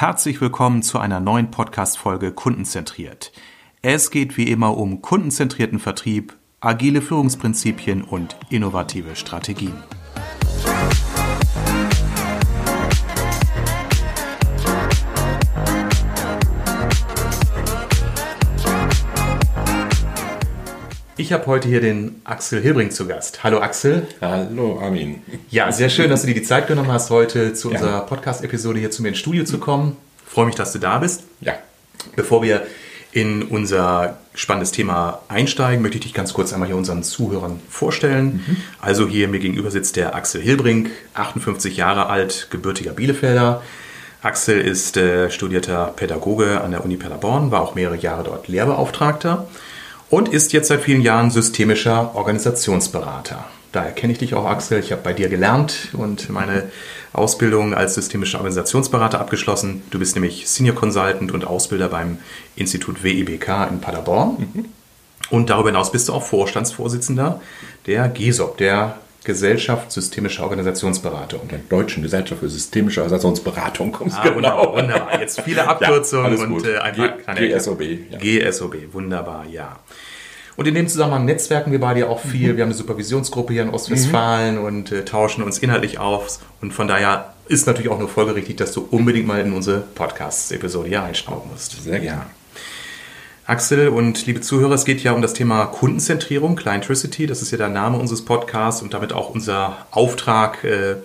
Herzlich willkommen zu einer neuen Podcast-Folge Kundenzentriert. Es geht wie immer um kundenzentrierten Vertrieb, agile Führungsprinzipien und innovative Strategien. Ich habe heute hier den Axel Hilbring zu Gast. Hallo Axel. Hallo Armin. Ja, sehr schön, dass du dir die Zeit genommen hast, heute zu ja. unserer Podcast-Episode hier zu mir ins Studio zu kommen. Ich freue mich, dass du da bist. Ja. Bevor wir in unser spannendes Thema einsteigen, möchte ich dich ganz kurz einmal hier unseren Zuhörern vorstellen. Mhm. Also hier mir gegenüber sitzt der Axel Hilbrink, 58 Jahre alt, gebürtiger Bielefelder. Axel ist äh, studierter Pädagoge an der Uni Paderborn, war auch mehrere Jahre dort Lehrbeauftragter und ist jetzt seit vielen Jahren systemischer Organisationsberater. Daher kenne ich dich auch, Axel. Ich habe bei dir gelernt und meine Ausbildung als systemischer Organisationsberater abgeschlossen. Du bist nämlich Senior Consultant und Ausbilder beim Institut WIBK in Paderborn. Mhm. Und darüber hinaus bist du auch Vorstandsvorsitzender der GESOP, der Gesellschaft Systemischer Organisationsberatung. Der Deutschen Gesellschaft für Systemische Organisationsberatung. Ah, genau. Wunderbar, wunderbar. Jetzt viele Abkürzungen ja, und äh, ein paar GSOB. Ja. GSOB, wunderbar, ja. Und in dem Zusammenhang netzwerken wir beide auch viel. Mhm. Wir haben eine Supervisionsgruppe hier in Ostwestfalen mhm. und äh, tauschen uns inhaltlich auf. Und von daher ist natürlich auch nur folgerichtig, dass du unbedingt mal in unsere Podcast-Episode hier reinschauen musst. Sehr gerne. Axel und liebe Zuhörer, es geht ja um das Thema Kundenzentrierung, Clientricity. Das ist ja der Name unseres Podcasts und damit auch unser Auftrag, äh,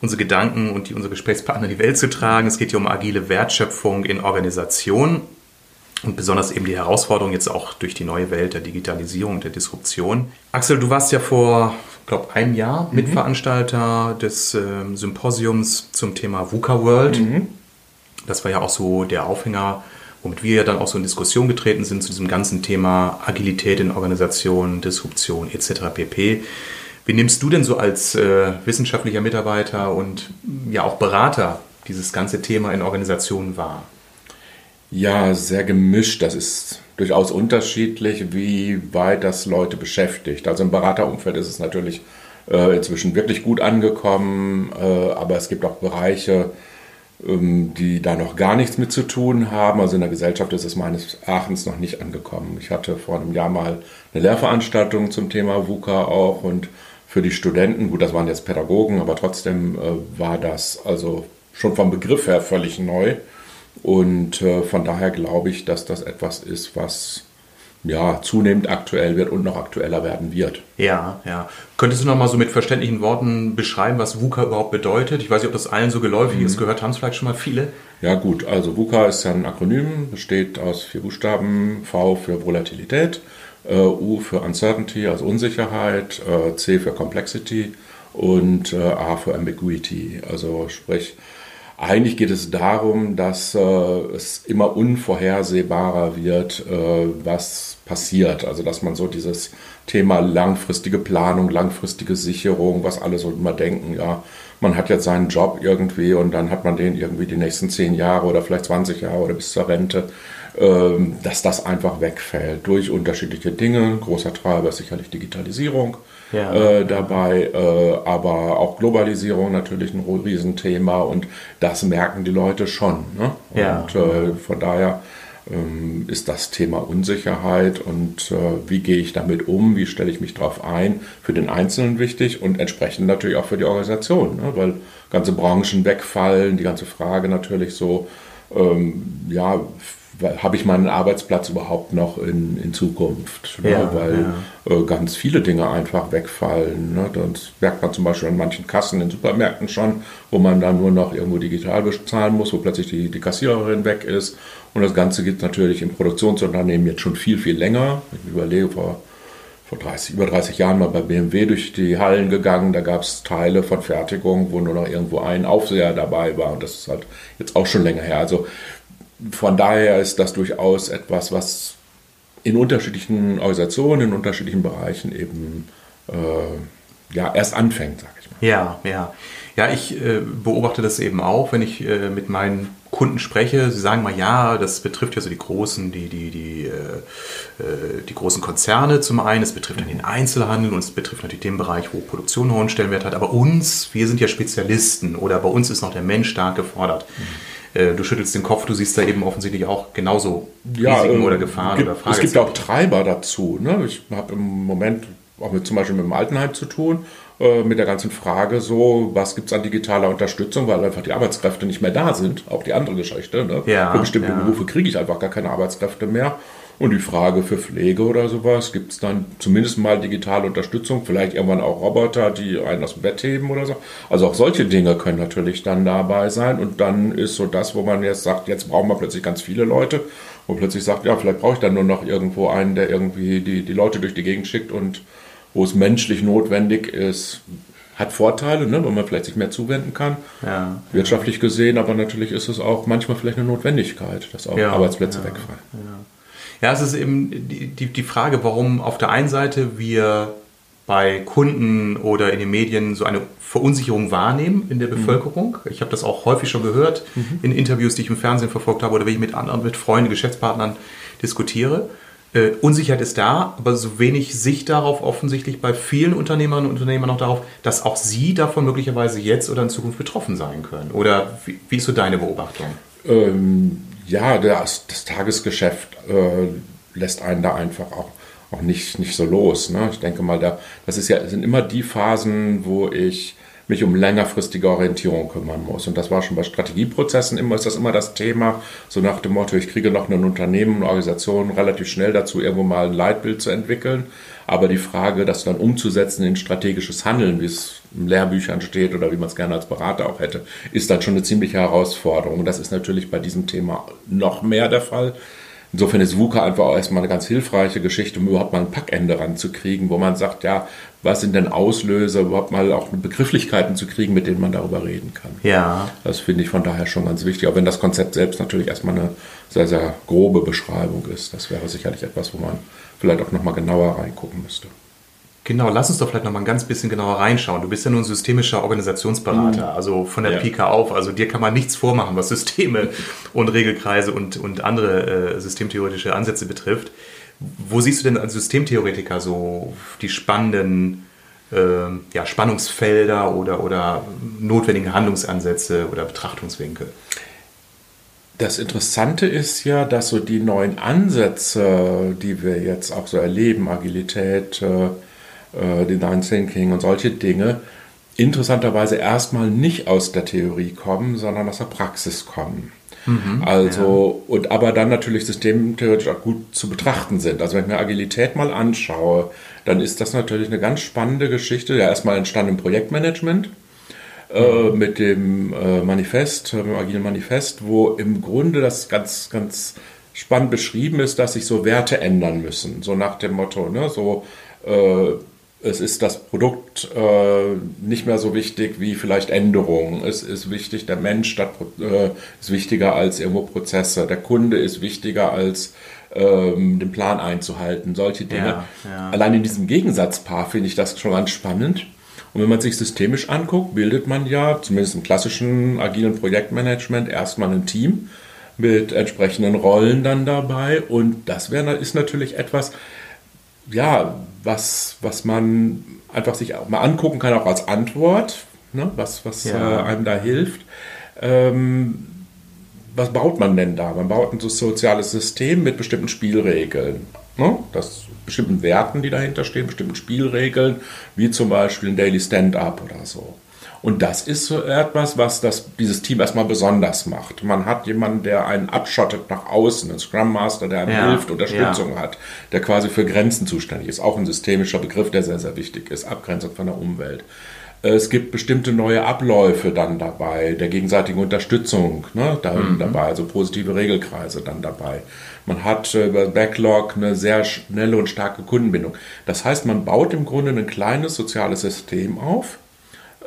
unsere Gedanken und die unsere Gesprächspartner in die Welt zu tragen. Es geht hier um agile Wertschöpfung in Organisationen und besonders eben die Herausforderung jetzt auch durch die neue Welt der Digitalisierung, der Disruption. Axel, du warst ja vor, glaube einem Jahr mhm. Mitveranstalter des äh, Symposiums zum Thema VUCA World. Mhm. Das war ja auch so der Aufhänger womit wir ja dann auch so in Diskussion getreten sind zu diesem ganzen Thema Agilität in Organisationen, Disruption etc. pp. Wie nimmst du denn so als äh, wissenschaftlicher Mitarbeiter und ja auch Berater dieses ganze Thema in Organisationen wahr? Ja, sehr gemischt. Das ist durchaus unterschiedlich, wie weit das Leute beschäftigt. Also im Beraterumfeld ist es natürlich äh, inzwischen wirklich gut angekommen, äh, aber es gibt auch Bereiche, die da noch gar nichts mit zu tun haben. Also in der Gesellschaft ist es meines Erachtens noch nicht angekommen. Ich hatte vor einem Jahr mal eine Lehrveranstaltung zum Thema VUCA auch und für die Studenten, gut, das waren jetzt Pädagogen, aber trotzdem äh, war das also schon vom Begriff her völlig neu. Und äh, von daher glaube ich, dass das etwas ist, was ja, zunehmend aktuell wird und noch aktueller werden wird. Ja, ja. Könntest du noch mal so mit verständlichen Worten beschreiben, was VUCA überhaupt bedeutet? Ich weiß nicht, ob das allen so geläufig mhm. ist. Gehört haben es vielleicht schon mal viele? Ja, gut. Also VUCA ist ja ein Akronym, besteht aus vier Buchstaben. V für Volatilität, äh, U für Uncertainty, also Unsicherheit, äh, C für Complexity und äh, A für Ambiguity. Also sprich, eigentlich geht es darum, dass äh, es immer unvorhersehbarer wird, äh, was passiert. Also dass man so dieses Thema langfristige Planung, langfristige Sicherung, was alle so immer denken, ja, man hat jetzt seinen Job irgendwie und dann hat man den irgendwie die nächsten zehn Jahre oder vielleicht 20 Jahre oder bis zur Rente, dass das einfach wegfällt durch unterschiedliche Dinge. Großer Treiber ist sicherlich Digitalisierung ja. äh, dabei, äh, aber auch Globalisierung natürlich ein Riesenthema und das merken die Leute schon. Ne? Ja. Und äh, von daher ähm, ist das Thema Unsicherheit und äh, wie gehe ich damit um, wie stelle ich mich darauf ein, für den Einzelnen wichtig und entsprechend natürlich auch für die Organisation, ne? weil ganze Branchen wegfallen, die ganze Frage natürlich so, ähm, ja, habe ich meinen Arbeitsplatz überhaupt noch in, in Zukunft? Ne? Ja, Weil ja. Äh, ganz viele Dinge einfach wegfallen. Ne? Das merkt man zum Beispiel an manchen Kassen in Supermärkten schon, wo man dann nur noch irgendwo digital bezahlen muss, wo plötzlich die, die Kassiererin weg ist. Und das Ganze gibt es natürlich im Produktionsunternehmen jetzt schon viel, viel länger. Ich überlege, vor, vor 30, über 30 Jahren mal bei BMW durch die Hallen gegangen. Da gab es Teile von Fertigung, wo nur noch irgendwo ein Aufseher dabei war. Und das ist halt jetzt auch schon länger her. Also von daher ist das durchaus etwas, was in unterschiedlichen Organisationen, in unterschiedlichen Bereichen eben äh, ja, erst anfängt, sag ich mal. Ja, ja. Ja, ich äh, beobachte das eben auch, wenn ich äh, mit meinen Kunden spreche. Sie sagen mal, ja, das betrifft ja so die großen, die, die, die, äh, äh die großen Konzerne zum einen, es betrifft dann den Einzelhandel und es betrifft natürlich den Bereich, wo Produktion einen hohen Stellenwert hat. Aber uns, wir sind ja Spezialisten oder bei uns ist noch der Mensch stark gefordert. Mhm Äh, du schüttelst den Kopf, du siehst da eben offensichtlich auch genauso Risiken äh, oder Gefahren gibt, oder Fragen. Es gibt auch Treiber dazu. Ne? Ich habe im Moment auch mit, zum Beispiel mit dem Altenheim zu tun, äh, mit der ganzen Frage so, was gibt es an digitaler Unterstützung, weil einfach die Arbeitskräfte nicht mehr da sind. Auch die andere Geschichte. Ne? Ja, Für bestimmte ja. Berufe kriege ich einfach gar keine Arbeitskräfte mehr. Und die Frage für Pflege oder sowas, gibt es dann zumindest mal digitale Unterstützung, vielleicht irgendwann auch Roboter, die einen aus dem Bett heben oder so. Also auch solche Dinge können natürlich dann dabei sein. Und dann ist so das, wo man jetzt sagt, jetzt brauchen wir plötzlich ganz viele Leute. Und plötzlich sagt, ja, vielleicht brauche ich dann nur noch irgendwo einen, der irgendwie die, die Leute durch die Gegend schickt und wo es menschlich notwendig ist, hat Vorteile, ne, weil man vielleicht sich mehr zuwenden kann, Ja. wirtschaftlich gesehen, aber natürlich ist es auch manchmal vielleicht eine Notwendigkeit, dass auch Ja, Arbeitsplätze ja. wegfallen. Ja, es ist eben die, die, die Frage, warum auf der einen Seite wir bei Kunden oder in den Medien so eine Verunsicherung wahrnehmen in der Bevölkerung. Ich habe das auch häufig schon gehört in Interviews, die ich im Fernsehen verfolgt habe oder wenn ich mit anderen, mit Freunden, Geschäftspartnern diskutiere. Äh, Unsicherheit ist da, aber so wenig Sicht darauf offensichtlich bei vielen Unternehmerinnen und Unternehmern noch darauf, dass auch sie davon möglicherweise jetzt oder in Zukunft betroffen sein können. Oder wie, wie ist so deine Beobachtung? Ähm, ja, das, das Tagesgeschäft äh, lässt einen da einfach auch, auch nicht, nicht so los. Ne? Ich denke mal, da, das ist ja, sind immer die Phasen, wo ich mich um längerfristige Orientierung kümmern muss. Und das war schon bei Strategieprozessen immer, ist das immer das Thema, so nach dem Motto, ich kriege noch ein Unternehmen, eine Organisation relativ schnell dazu, irgendwo mal ein Leitbild zu entwickeln. Aber die Frage, das dann umzusetzen in strategisches Handeln, wie es in Lehrbüchern steht oder wie man es gerne als Berater auch hätte, ist dann schon eine ziemliche Herausforderung. Und das ist natürlich bei diesem Thema noch mehr der Fall. Insofern ist VUCA einfach auch erstmal eine ganz hilfreiche Geschichte, um überhaupt mal ein Packende ranzukriegen, wo man sagt, ja, was sind denn Auslöser, überhaupt mal auch Begrifflichkeiten zu kriegen, mit denen man darüber reden kann. Ja, Das finde ich von daher schon ganz wichtig, auch wenn das Konzept selbst natürlich erstmal eine sehr, sehr grobe Beschreibung ist. Das wäre sicherlich etwas, wo man vielleicht auch nochmal genauer reingucken müsste. Genau, lass uns doch vielleicht noch mal ein ganz bisschen genauer reinschauen. Du bist ja nun systemischer Organisationsberater, also von der Ja. Pika auf. Also dir kann man nichts vormachen, was Systeme und Regelkreise und, und andere äh, systemtheoretische Ansätze betrifft. Wo siehst du denn als Systemtheoretiker so die spannenden äh, ja, Spannungsfelder oder, oder notwendigen Handlungsansätze oder Betrachtungswinkel? Das Interessante ist ja, dass so die neuen Ansätze, die wir jetzt auch so erleben, Agilität, äh, äh, Design Thinking und solche Dinge, interessanterweise erstmal nicht aus der Theorie kommen, sondern aus der Praxis kommen. also, und aber dann natürlich systemtheoretisch auch gut zu betrachten sind. Also wenn ich mir Agilität mal anschaue, dann ist das natürlich eine ganz spannende Geschichte. Ja, erstmal entstanden im Projektmanagement äh, mit dem äh, Manifest, äh, dem agilen Manifest, wo im Grunde das ganz, ganz spannend beschrieben ist, dass sich so Werte ändern müssen. So nach dem Motto, ne, so äh, es ist das Produkt äh, nicht mehr so wichtig wie vielleicht Änderungen. Es ist wichtig, der Mensch statt, äh, ist wichtiger als irgendwo Prozesse. Der Kunde ist wichtiger als ähm, den Plan einzuhalten. Solche Dinge. Ja, ja. Allein in diesem Gegensatzpaar finde ich das schon ganz spannend. Und wenn man sich systemisch anguckt, bildet man ja, zumindest im klassischen agilen Projektmanagement, erstmal ein Team mit entsprechenden Rollen dann dabei. Und das wäre, ist natürlich etwas, ja, was, was man einfach sich auch mal angucken kann, auch als Antwort, ne, was, was Ja. äh, einem da hilft. Ähm, was baut man denn da? Man baut ein so soziales System mit bestimmten Spielregeln. Ne? Das bestimmten Werten, die dahinter stehen, bestimmten Spielregeln, wie zum Beispiel ein Daily Stand-up oder so. Und das ist so etwas, was das, dieses Team erstmal besonders macht. Man hat jemanden, der einen abschottet nach außen, einen Scrum Master, der einem Ja, hilft, Unterstützung hat, der quasi für Grenzen zuständig ist. Auch ein systemischer Begriff, der sehr, sehr wichtig ist. Abgrenzung von der Umwelt. Es gibt bestimmte neue Abläufe dann dabei, der gegenseitigen Unterstützung ne, dann dabei, also positive Regelkreise dann dabei. Man hat äh, über Backlog eine sehr schnelle und starke Kundenbindung. Das heißt, man baut im Grunde ein kleines soziales System auf, äh,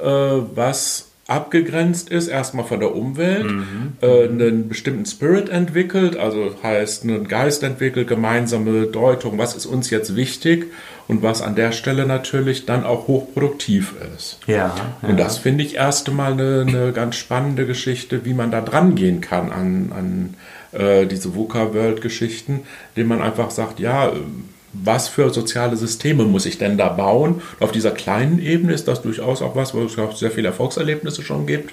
was abgegrenzt ist, erstmal von der Umwelt, äh, einen bestimmten Spirit entwickelt, also heißt einen Geist entwickelt, gemeinsame Deutung, was ist uns jetzt wichtig und was an der Stelle natürlich dann auch hochproduktiv ist. Ja. Und das finde ich erst einmal eine, eine ganz spannende Geschichte, wie man da dran gehen kann an, an äh, diese VUCA-World-Geschichten, indem man einfach sagt, ja, was für soziale Systeme muss ich denn da bauen? Und auf dieser kleinen Ebene ist das durchaus auch was, wo es auch sehr viele Erfolgserlebnisse schon gibt.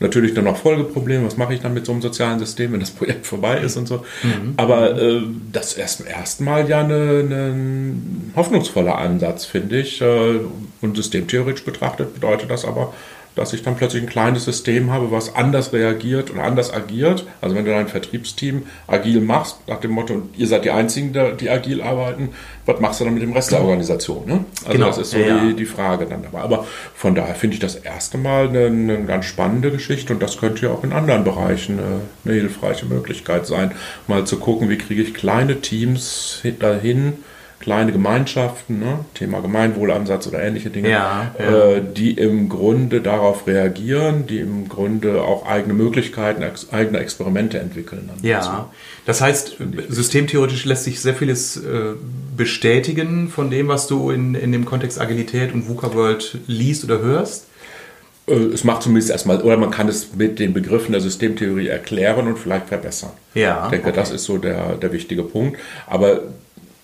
Natürlich dann noch Folgeprobleme, was mache ich dann mit so einem sozialen System, wenn das Projekt vorbei ist und so. Mhm. Aber äh, das ist erstmal ja ein hoffnungsvoller Ansatz, finde ich. Äh, und systemtheoretisch betrachtet bedeutet das aber, dass ich dann plötzlich ein kleines System habe, was anders reagiert und anders agiert. Also wenn du dein Vertriebsteam agil machst, nach dem Motto, ihr seid die Einzigen, die agil arbeiten, was machst du dann mit dem Rest der genau. Organisation? Ne? Also genau. das ist so ja, die, die, Frage dann dabei. Aber von daher finde ich das erste Mal eine, eine, ganz spannende Geschichte und das könnte ja auch in anderen Bereichen eine, eine hilfreiche Möglichkeit sein, mal zu gucken, wie kriege ich kleine Teams dahin, kleine Gemeinschaften, ne? Thema Gemeinwohlansatz oder ähnliche Dinge, ja, ja. Äh, die im Grunde darauf reagieren, die im Grunde auch eigene Möglichkeiten, ex eigene Experimente entwickeln. ja, dazu. das heißt, systemtheoretisch lässt sich sehr vieles äh, bestätigen von dem, was du in, in dem Kontext Agilität und VUCA World liest oder hörst. Äh, es macht zumindest erstmal, oder man kann es mit den Begriffen der Systemtheorie erklären und vielleicht verbessern. Ja. Ich denke, okay. das ist so der, der wichtige Punkt. Aber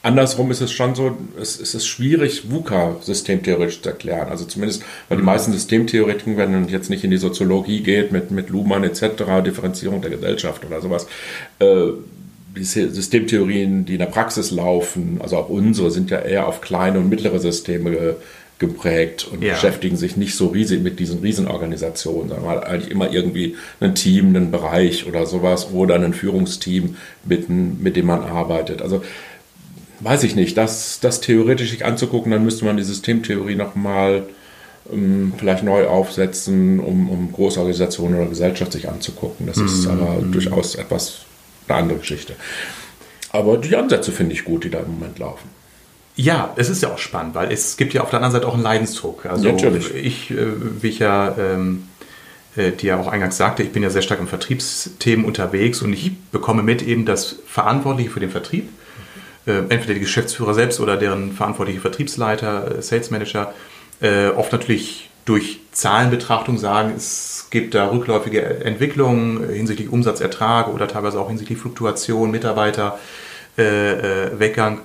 Andersrum ist es schon so, es, es ist schwierig, VUCA systemtheoretisch zu erklären. Also zumindest, weil die mhm. meisten Systemtheoretiker, wenn man jetzt nicht in die Soziologie geht, mit, mit Luhmann etc., Differenzierung der Gesellschaft oder sowas, äh, die Systemtheorien, die in der Praxis laufen, also auch unsere, sind ja eher auf kleine und mittlere Systeme ge, geprägt und ja. beschäftigen sich nicht so riesig mit diesen Riesenorganisationen, sondern halt eigentlich immer irgendwie ein Team, einen Bereich oder sowas oder ein Führungsteam, mit, mit dem man arbeitet. Also weiß ich nicht, das, das theoretisch sich anzugucken, dann müsste man die Systemtheorie nochmal ähm, vielleicht neu aufsetzen, um, um große Organisationen oder Gesellschaft sich anzugucken. Das ist mhm. aber durchaus etwas eine andere Geschichte. Aber die Ansätze finde ich gut, die da im Moment laufen. Ja, es ist ja auch spannend, weil es gibt ja auf der anderen Seite auch einen Leidensdruck. Also Natürlich. ich, äh, wie ich ja ähm, äh, die ja auch eingangs sagte, ich bin ja sehr stark im Vertriebsthemen unterwegs und ich bekomme mit eben, dass Verantwortliche für den Vertrieb entweder die Geschäftsführer selbst oder deren verantwortliche Vertriebsleiter, äh, Sales Manager, äh, oft natürlich durch Zahlenbetrachtung sagen, es gibt da rückläufige Entwicklungen hinsichtlich Umsatzertrag oder teilweise auch hinsichtlich Fluktuation, Mitarbeiter, Weggang.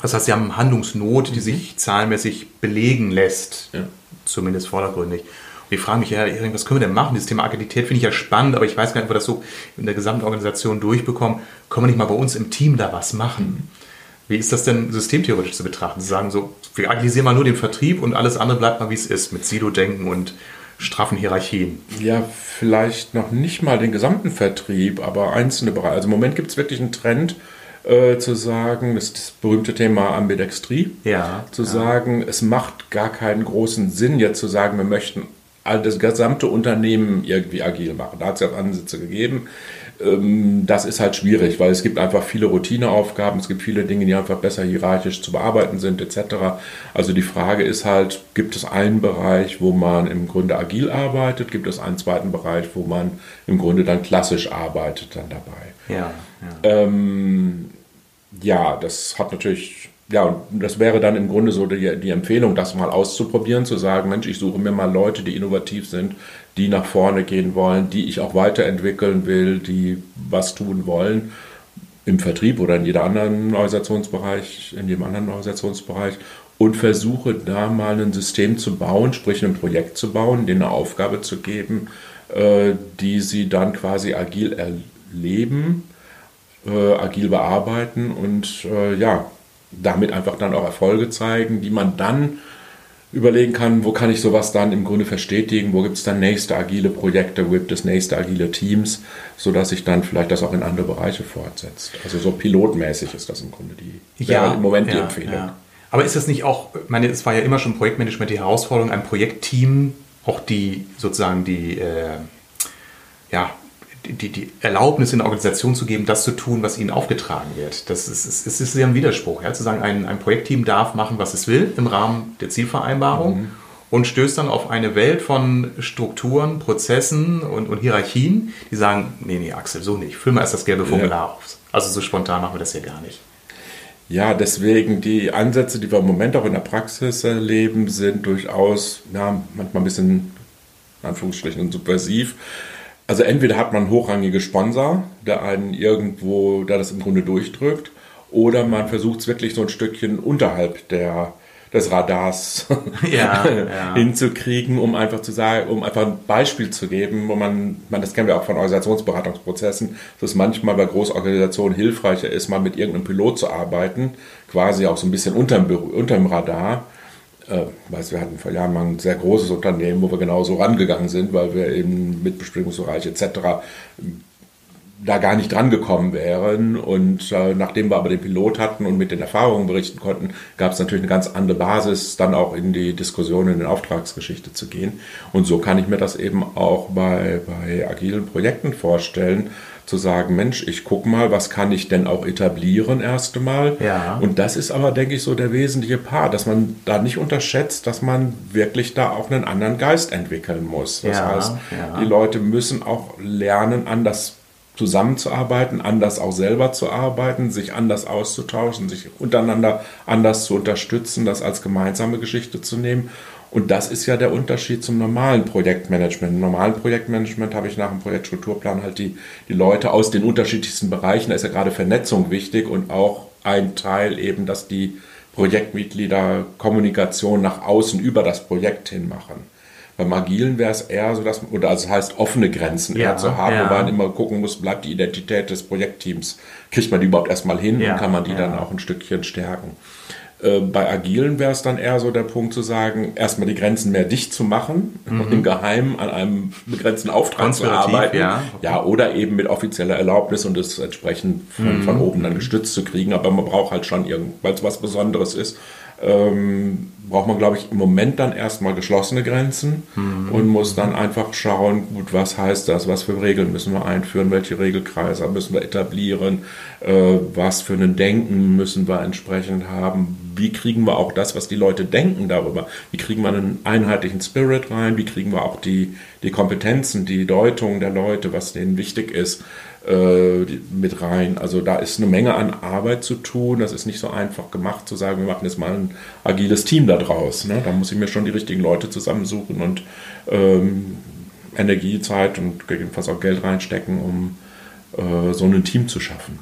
Das heißt, sie haben Handlungsnot, die mhm. sich zahlenmäßig belegen lässt, ja. zumindest vordergründig. Und ich frage mich, ja, was können wir denn machen? Dieses Thema Agilität finde ich ja spannend, aber ich weiß gar nicht, ob wir das so in der gesamten Organisation durchbekommen. Können wir nicht mal bei uns im Team da was machen? Wie ist das denn systemtheoretisch zu betrachten? Sie sagen so, wir agilisieren mal nur den Vertrieb und alles andere bleibt mal wie es ist, mit Silo-Denken und straffen Hierarchien. Ja, vielleicht noch nicht mal den gesamten Vertrieb, aber einzelne Bereiche. Also im Moment gibt es wirklich einen Trend, äh, zu sagen, das das berühmte Thema Ambidextrie, ja, zu ja. sagen, es macht gar keinen großen Sinn, jetzt zu sagen, wir möchten das gesamte Unternehmen irgendwie agil machen. Da hat es ja Ansätze gegeben. Ähm, das ist halt schwierig, weil es gibt einfach viele Routineaufgaben, es gibt viele Dinge, die einfach besser hierarchisch zu bearbeiten sind, etc. Also die Frage ist halt, gibt es einen Bereich, wo man im Grunde agil arbeitet, gibt es einen zweiten Bereich, wo man im Grunde dann klassisch arbeitet dann dabei. Ja, ja. Ähm, ja das hat natürlich ja, das wäre dann im Grunde so die, die, Empfehlung, das mal auszuprobieren, zu sagen, Mensch, ich suche mir mal Leute, die innovativ sind, die nach vorne gehen wollen, die ich auch weiterentwickeln will, die was tun wollen im Vertrieb oder in jedem anderen Organisationsbereich, in jedem anderen Organisationsbereich und versuche da mal ein System zu bauen, sprich ein Projekt zu bauen, denen eine Aufgabe zu geben, äh, die sie dann quasi agil erleben, äh, agil bearbeiten und äh, ja, damit einfach dann auch Erfolge zeigen, die man dann überlegen kann, wo kann ich sowas dann im Grunde verstetigen, wo gibt es dann nächste agile Projekte, wo gibt es nächste agile Teams, sodass sich dann vielleicht das auch in andere Bereiche fortsetzt. Also so pilotmäßig ist das im Grunde die ja, im Moment ja, die Empfehlung. Ja. Aber ist das nicht auch, ich meine, es war ja immer schon Projektmanagement die Herausforderung, ein Projektteam, auch die sozusagen die äh, ja, die, die Erlaubnis in der Organisation zu geben, das zu tun, was ihnen aufgetragen wird. Das ist, ist, ist sehr ein Widerspruch, ja? zu sagen, ein, ein Projektteam darf machen, was es will im Rahmen der Zielvereinbarung mhm. und stößt dann auf eine Welt von Strukturen, Prozessen und, und Hierarchien, die sagen, nee, nee, Axel, so nicht, füll mal erst das gelbe Formular ja. auf. Also so spontan machen wir das hier gar nicht. Ja, deswegen die Ansätze, die wir im Moment auch in der Praxis erleben, sind durchaus ja, manchmal ein bisschen, in Anführungsstrichen, subversiv also entweder hat man hochrangige Sponsor, der einen irgendwo, der das im Grunde durchdrückt, oder man versucht es wirklich so ein Stückchen unterhalb der, des Radars ja, ja. hinzukriegen, um einfach zu sagen, um einfach ein Beispiel zu geben, wo man, man das kennen wir auch von Organisationsberatungsprozessen, dass es manchmal bei Großorganisationen hilfreicher ist, mal mit irgendeinem Pilot zu arbeiten, quasi auch so ein bisschen unterm, unterm Radar. Äh, weiß, wir hatten vor Jahren mal ein sehr großes Unternehmen, wo wir genauso rangegangen sind, weil wir eben mit Besprengungsbereich etc da gar nicht drangekommen wären. Und äh, nachdem wir aber den Pilot hatten und mit den Erfahrungen berichten konnten, gab es natürlich eine ganz andere Basis, dann auch in die Diskussion in den Auftragsgeschichte zu gehen. Und so kann ich mir das eben auch bei, bei agilen Projekten vorstellen, zu sagen, Mensch, ich gucke mal, was kann ich denn auch etablieren erst einmal. Ja. Und das ist aber, denke ich, so der wesentliche Part, dass man da nicht unterschätzt, dass man wirklich da auch einen anderen Geist entwickeln muss. Das ja, heißt, ja. die Leute müssen auch lernen, anders zusammenzuarbeiten, anders auch selber zu arbeiten, sich anders auszutauschen, sich untereinander anders zu unterstützen, das als gemeinsame Geschichte zu nehmen. Und das ist ja der Unterschied zum normalen Projektmanagement. Im normalen Projektmanagement habe ich nach dem Projektstrukturplan halt die, die Leute aus den unterschiedlichsten Bereichen. Da ist ja gerade Vernetzung wichtig und auch ein Teil eben, dass die Projektmitglieder Kommunikation nach außen über das Projekt hin machen. Beim Agilen wäre es eher so, dass, oder also das heißt offene Grenzen ja, eher zu haben, ja. wo man immer gucken muss, bleibt die Identität des Projektteams, kriegt man die überhaupt erstmal hin ja, und kann man die dann auch ein Stückchen stärken. Äh, bei Agilen wäre es dann eher so der Punkt zu sagen, erstmal die Grenzen mehr dicht zu machen, mhm. im Geheimen an einem begrenzten Auftrag zu arbeiten. Ja. ja, oder eben mit offizieller Erlaubnis und das entsprechend von, mhm. von oben dann gestützt zu kriegen. Aber man braucht halt schon irgend, weil es was Besonderes ist, ähm, braucht man, glaube ich, im Moment dann erstmal geschlossene Grenzen mhm. und muss dann einfach schauen, gut, was heißt das, was für Regeln müssen wir einführen, welche Regelkreise müssen wir etablieren, äh, was für ein Denken müssen wir entsprechend haben, wie kriegen wir auch das, was die Leute denken darüber, wie kriegen wir einen einheitlichen Spirit rein, wie kriegen wir auch die, die Kompetenzen, die Deutung der Leute, was denen wichtig ist, äh, mit rein. Also da ist eine Menge an Arbeit zu tun. Das ist nicht so einfach gemacht zu sagen, wir machen jetzt mal ein agiles Team da draus. Ne? Da muss ich mir schon die richtigen Leute zusammensuchen und ähm, Energie, Zeit und gegebenenfalls auch Geld reinstecken, um äh, so ein Team zu schaffen.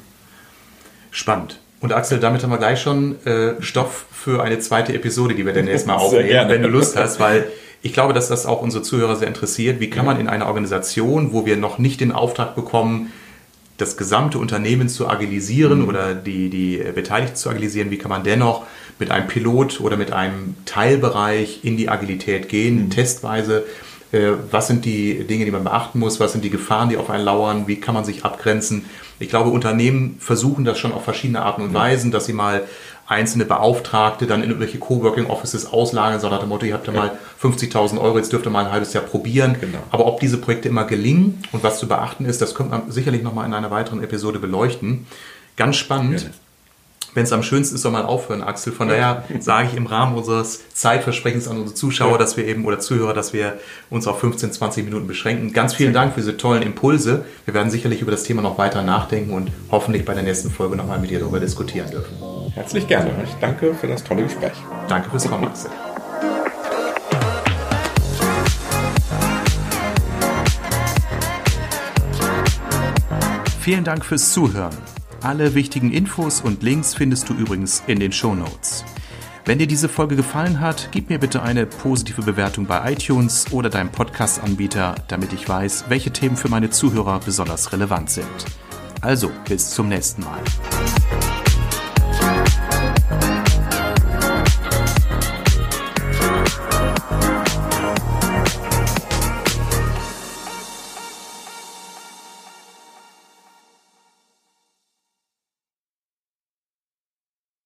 Spannend. Und Axel, damit haben wir gleich schon äh, Stoff für eine zweite Episode, die wir dann erstmal aufnehmen, wenn du Lust hast, weil ich glaube, dass das auch unsere Zuhörer sehr interessiert. Wie kann man in einer Organisation, wo wir noch nicht den Auftrag bekommen, das gesamte Unternehmen zu agilisieren mhm. oder die, die Beteiligten zu agilisieren, wie kann man dennoch mit einem Pilot oder mit einem Teilbereich in die Agilität gehen, mhm. testweise. Äh, was sind die Dinge, die man beachten muss? Was sind die Gefahren, die auf einen lauern? Wie kann man sich abgrenzen? Ich glaube, Unternehmen versuchen das schon auf verschiedene Arten und Weisen, dass sie mal einzelne Beauftragte dann in irgendwelche Coworking Offices auslagern, sondern nach dem Motto, ihr habt ja, mal 50.000 Euro, jetzt dürft ihr mal ein halbes Jahr probieren. Genau. Aber ob diese Projekte immer gelingen und was zu beachten ist, das könnte man sicherlich nochmal in einer weiteren Episode beleuchten. Ganz spannend. Ja wenn es am schönsten ist, soll man aufhören, Axel. Von daher sage ich im Rahmen unseres Zeitversprechens an unsere Zuschauer, dass wir eben oder Zuhörer, dass wir uns auf 15, 20 Minuten beschränken. Ganz vielen Dank für diese tollen Impulse. Wir werden sicherlich über das Thema noch weiter nachdenken und hoffentlich bei der nächsten Folge nochmal mit dir darüber diskutieren dürfen. Herzlich gerne. Ich danke für das tolle Gespräch. Danke fürs Kommen, Axel. Vielen Dank fürs Zuhören. Alle wichtigen Infos und Links findest du übrigens in den Show Notes. Wenn dir diese Folge gefallen hat, gib mir bitte eine positive Bewertung bei iTunes oder deinem Podcast-Anbieter, damit ich weiß, welche Themen für meine Zuhörer besonders relevant sind. Also, bis zum nächsten Mal.